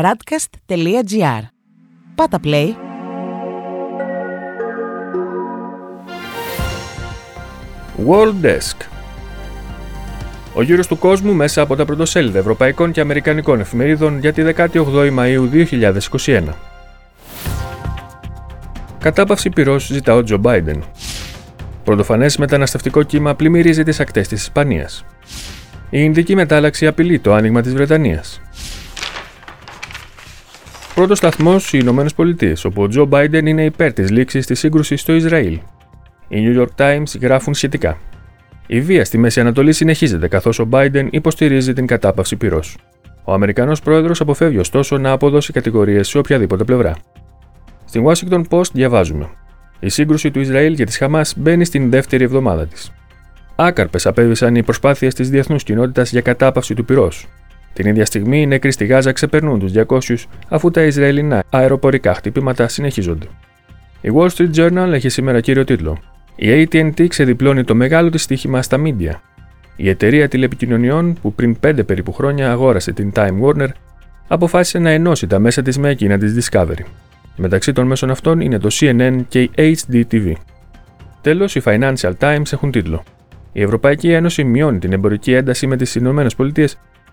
radcast.gr. Πάτα play. World Desk Ο γύρος του κόσμου μέσα από τα πρωτοσέλιδα ευρωπαϊκών και αμερικανικών εφημερίδων για τη 18η Μαΐου 2021. Κατάπαυση πυρός ζητά ο Τζο Μπάιντεν. Πρωτοφανές μεταναστευτικό κύμα πλημμυρίζει τις ακτές της Ισπανίας. Η Ινδική μετάλλαξη απειλεί το άνοιγμα της Βρετανίας. Πρώτος σταθμός οι Ηνωμένες Πολιτείες, όπου ο Τζο Μπάιντεν είναι υπέρ της λήξης της σύγκρουσης στο Ισραήλ. Οι New York Times γράφουν σχετικά. Η βία στη Μέση Ανατολή συνεχίζεται καθώς ο Biden υποστηρίζει την κατάπαυση πυρός. Ο Αμερικανός πρόεδρος αποφεύγει ωστόσο να αποδώσει κατηγορίες σε οποιαδήποτε πλευρά. Στην Washington Post διαβάζουμε. Η σύγκρουση του Ισραήλ και της Χαμάς μπαίνει στην δεύτερη εβδομάδα της. Άκαρπες απέβησαν οι προσπάθειες της διεθνούς κοινότητας για κατάπαυση του πυρός. Την ίδια στιγμή οι νεκροί στη Γάζα ξεπερνούν τους 200 αφού τα Ισραηλινά αεροπορικά χτυπήματα συνεχίζονται. Η Wall Street Journal έχει σήμερα κύριο τίτλο. Η ATT ξεδιπλώνει το μεγάλο της στοίχημα στα μίντια. Η εταιρεία τηλεπικοινωνιών που πριν 5 περίπου χρόνια αγόρασε την Time Warner αποφάσισε να ενώσει τα μέσα της με εκείνα της Discovery. Μεταξύ των μέσων αυτών είναι το CNN και η HDTV. Τέλος, οι Financial Times έχουν τίτλο. Η Ευρωπαϊκή Ένωση μειώνει την εμπορική ένταση με τις ΗΠΑ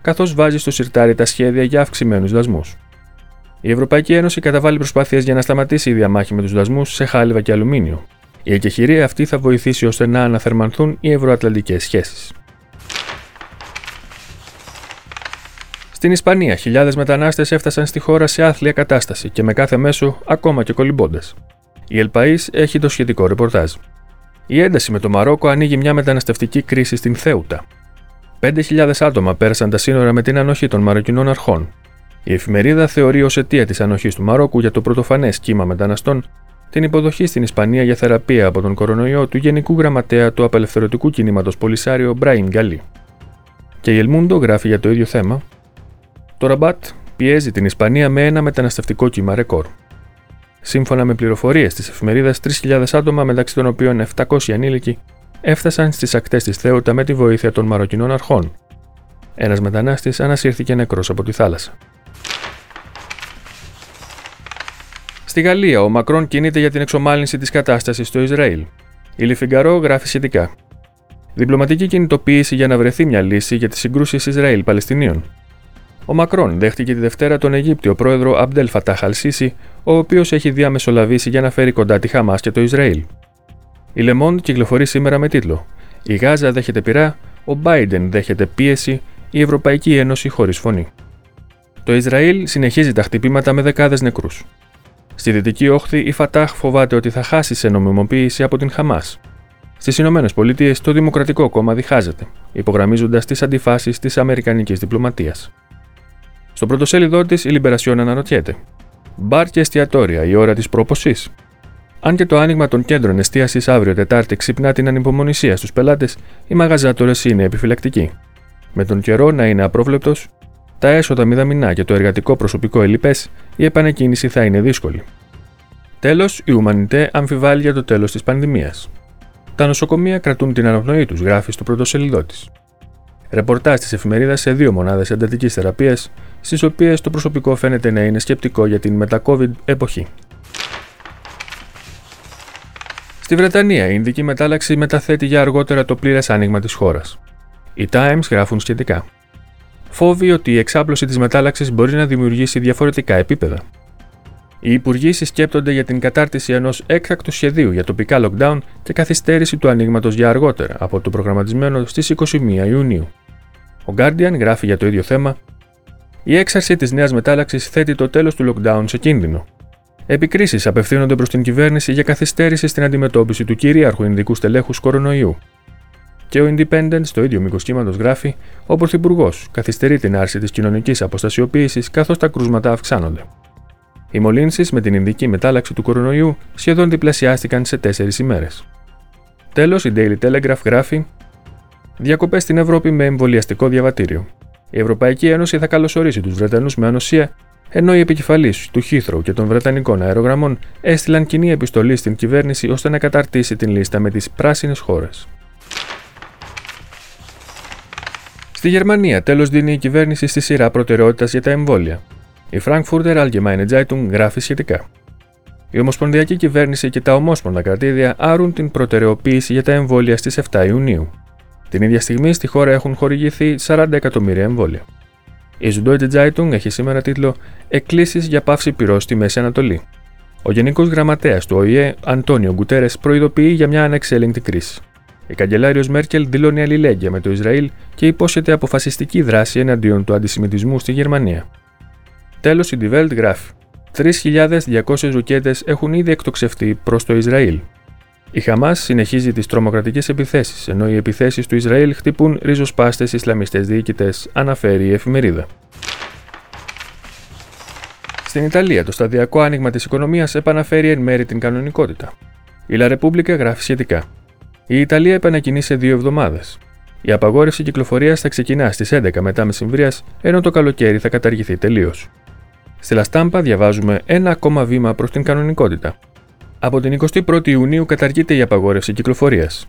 καθώς βάζει στο σιρτάρι τα σχέδια για αυξημένους δασμούς. Η Ευρωπαϊκή Ένωση καταβάλει προσπάθειες για να σταματήσει η διαμάχη με τους δασμούς σε χάλιβα και αλουμίνιο. Η εκεχηρία αυτή θα βοηθήσει ώστε να αναθερμανθούν οι ευρωατλαντικές σχέσεις. Στην Ισπανία, χιλιάδες μετανάστες έφτασαν στη χώρα σε άθλια κατάσταση και με κάθε μέσο ακόμα και κολυμπώντας. Η Ελπαή έχει το σχετικό ρεπορτάζ. Η ένταση με το Μαρόκο ανοίγει μια μεταναστευτική κρίση στην Θέουτα. 5.000 άτομα πέρασαν τα σύνορα με την ανοχή των Μαροκινών αρχών. Η εφημερίδα θεωρεί ως αιτία της ανοχής του Μαρόκου για το πρωτοφανές κύμα μεταναστών την υποδοχή στην Ισπανία για θεραπεία από τον κορονοϊό του Γενικού Γραμματέα του Απελευθερωτικού Κινήματος Πολυσάριο Μπράιν Γκαλί. Και η Ελμούντο γράφει για το ίδιο θέμα το Ραμπάτ πιέζει την Ισπανία με ένα μεταναστευτικό κύμα ρεκόρ. Σύμφωνα με πληροφορίες της εφημερίδας, 3.000 άτομα, μεταξύ των οποίων 700 ανήλικοι, έφτασαν στις ακτές της Θέουτα με τη βοήθεια των Μαροκινών αρχών. Ένας μετανάστης ανασύρθηκε νεκρός από τη θάλασσα. Στη Γαλλία, ο Μακρόν κινείται για την εξομάλυνση της κατάστασης στο Ισραήλ. Η Λιφιγκαρό γράφει σχετικά. Διπλωματική κινητοποίηση για να βρεθεί μια λύση για τις συγκρούσεις Ισραήλ-Παλαιστινίων. Ο Μακρόν δέχτηκε τη Δευτέρα τον Αιγύπτιο πρόεδρο Αμπτέλ Φατάχ Αλσίση, ο οποίος έχει διαμεσολαβήσει για να φέρει κοντά τη Χαμάς και το Ισραήλ. Η Λεμόντ κυκλοφορεί σήμερα με τίτλο Η Γάζα δέχεται πειρά, ο Μπάιντεν δέχεται πίεση, η Ευρωπαϊκή Ένωση χωρίς φωνή. Το Ισραήλ συνεχίζει τα χτυπήματα με δεκάδες νεκρούς. Στη δυτική όχθη, η Φατάχ φοβάται ότι θα χάσει σε νομιμοποίηση από την Χαμάς. Στις Ηνωμένες Πολιτείες, το Δημοκρατικό Κόμμα διχάζεται, υπογραμμίζοντας τις αντιφάσεις της Αμερικανικής διπλωματίας. Στο πρωτοσέλιδό της, η Λιμπερασιόν αναρωτιέται. Μπαρ και εστιατόρια, η ώρα της πρόποσης. Αν και το άνοιγμα των κέντρων εστίασης αύριο Τετάρτη ξυπνά την ανυπομονησία στους πελάτες, οι μαγαζάτορες είναι επιφυλακτικοί. Με τον καιρό να είναι απρόβλεπτος, τα έσοδα μηδαμινά και το εργατικό προσωπικό ελλειπέ, η επανεκκίνηση θα είναι δύσκολη. Τέλος, η Ουμανιτέ αμφιβάλλει για το τέλος της πανδημίας. Τα νοσοκομεία κρατούν την αναπνοή τους, γράφει στο πρωτοσέλιδό της. Ρεπορτάζ της εφημερίδας σε δύο μονάδες εντατικής θεραπείας, στις οποίες το προσωπικό φαίνεται να είναι σκεπτικό για την μετα-COVID εποχή. Στη Βρετανία, η Ινδική μετάλλαξη μεταθέτει για αργότερα το πλήρες άνοιγμα της χώρας. Οι Times γράφουν σχετικά. Φόβοι ότι η εξάπλωση της μετάλλαξης μπορεί να δημιουργήσει διαφορετικά επίπεδα. Οι υπουργοί συσκέπτονται για την κατάρτιση ενός έκτακτου σχεδίου για τοπικά lockdown και καθυστέρηση του ανοίγματος για αργότερα από το προγραμματισμένο στις 21 Ιουνίου. Ο Guardian γράφει για το ίδιο θέμα η έξαρση της νέας μετάλλαξης θέτει το τέλος του lockdown σε κίνδυνο. Επικρίσεις απευθύνονται προς την κυβέρνηση για καθυστέρηση στην αντιμετώπιση του κυρίαρχου Ινδικού στελέχους κορονοϊού. Και ο Independent, στο ίδιο μήκος κύματος, γράφει: Ο Πρωθυπουργός καθυστερεί την άρση της κοινωνικής αποστασιοποίησης καθώς τα κρούσματα αυξάνονται. Οι μολύνσεις με την Ινδική μετάλλαξη του κορονοϊού σχεδόν διπλασιάστηκαν σε τέσσερις ημέρες. Τέλος, η Daily Telegraph γράφει: Διακοπές στην Ευρώπη με εμβολιαστικό διαβατήριο. Η Ευρωπαϊκή Ένωση θα καλωσορίσει τους Βρετανούς με ανοσία, ενώ οι επικεφαλείς του Χίθρο και των Βρετανικών αερογραμμών έστειλαν κοινή επιστολή στην κυβέρνηση ώστε να καταρτήσει την λίστα με τις πράσινες χώρες. Στη Γερμανία, τέλος, δίνει η κυβέρνηση στη σειρά προτεραιότητας για τα εμβόλια. Η Frankfurter Allgemeine Zeitung γράφει σχετικά. Η Ομοσπονδιακή Κυβέρνηση και τα ομόσπονδα κρατήδια άρουν την προτεραιοποίηση για τα εμβόλια στις 7 Ιουνίου. Την ίδια στιγμή στη χώρα έχουν χορηγηθεί 40 εκατομμύρια εμβόλια. Η Süddeutsche Zeitung έχει σήμερα τίτλο Εκκλήσεις για πάυση πυρός στη Μέση Ανατολή. Ο Γενικός Γραμματέας του ΟΗΕ, Αντώνιο Γκουτέρες, προειδοποιεί για μια ανεξέλεγκτη κρίση. Η καγκελάριος Μέρκελ δηλώνει αλληλέγγυα με το Ισραήλ και υπόσχεται αποφασιστική δράση εναντίον του αντισημιτισμού στη Γερμανία. Τέλος, η Die Welt γράφει: 3.200 ρουκέτες έχουν ήδη εκτοξευτεί προς το Ισραήλ. Η Χαμάς συνεχίζει τις τρομοκρατικές επιθέσεις, ενώ οι επιθέσεις του Ισραήλ χτυπούν ριζοσπάστες Ισλαμιστές διοικητές, αναφέρει η εφημερίδα. Στην Ιταλία, το σταδιακό άνοιγμα της οικονομίας επαναφέρει εν μέρη την κανονικότητα. Η La Repubblica γράφει σχετικά. Η Ιταλία επανακινεί σε δύο εβδομάδες. Η απαγόρευση κυκλοφορίας θα ξεκινά στις 11 μετά μεσημβρίας, ενώ το καλοκαίρι θα καταργηθεί τελείως. Στη Λαστάμπα διαβάζουμε ένα ακόμα βήμα προς την κανονικότητα. Από την 21η Ιουνίου καταργείται η απαγόρευση κυκλοφορίας.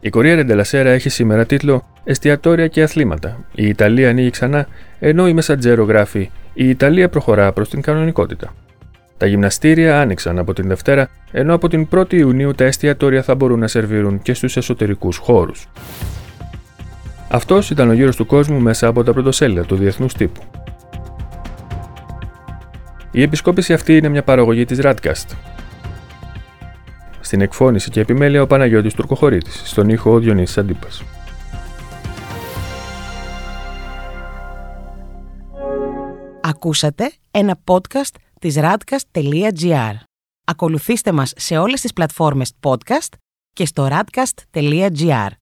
Η Κορία Ρεντελασέρα έχει σήμερα τίτλο Εστιατόρια και αθλήματα. Η Ιταλία ανοίγει ξανά, ενώ η Μεσαντζέρο γράφει Η Ιταλία προχωρά προς την κανονικότητα. Τα γυμναστήρια άνοιξαν από την Δευτέρα, ενώ από την 1η Ιουνίου τα εστιατόρια θα μπορούν να σερβίρουν και στους εσωτερικούς χώρους. Αυτός ήταν ο γύρος του κόσμου μέσα από τα πρωτοσέλιδα του διεθνούς τύπου. Η επισκόπηση αυτή είναι μια παραγωγή της Radcast. Στην εκφώνηση και επιμέλεια ο Παναγιώτης Τουρκοχωρήτης, στον ήχο ο Διονύσης Αντίπας. Ακούσατε ένα podcast της radcast.gr. Ακολουθήστε μας σε όλες τις πλατφόρμες podcast και στο radcast.gr.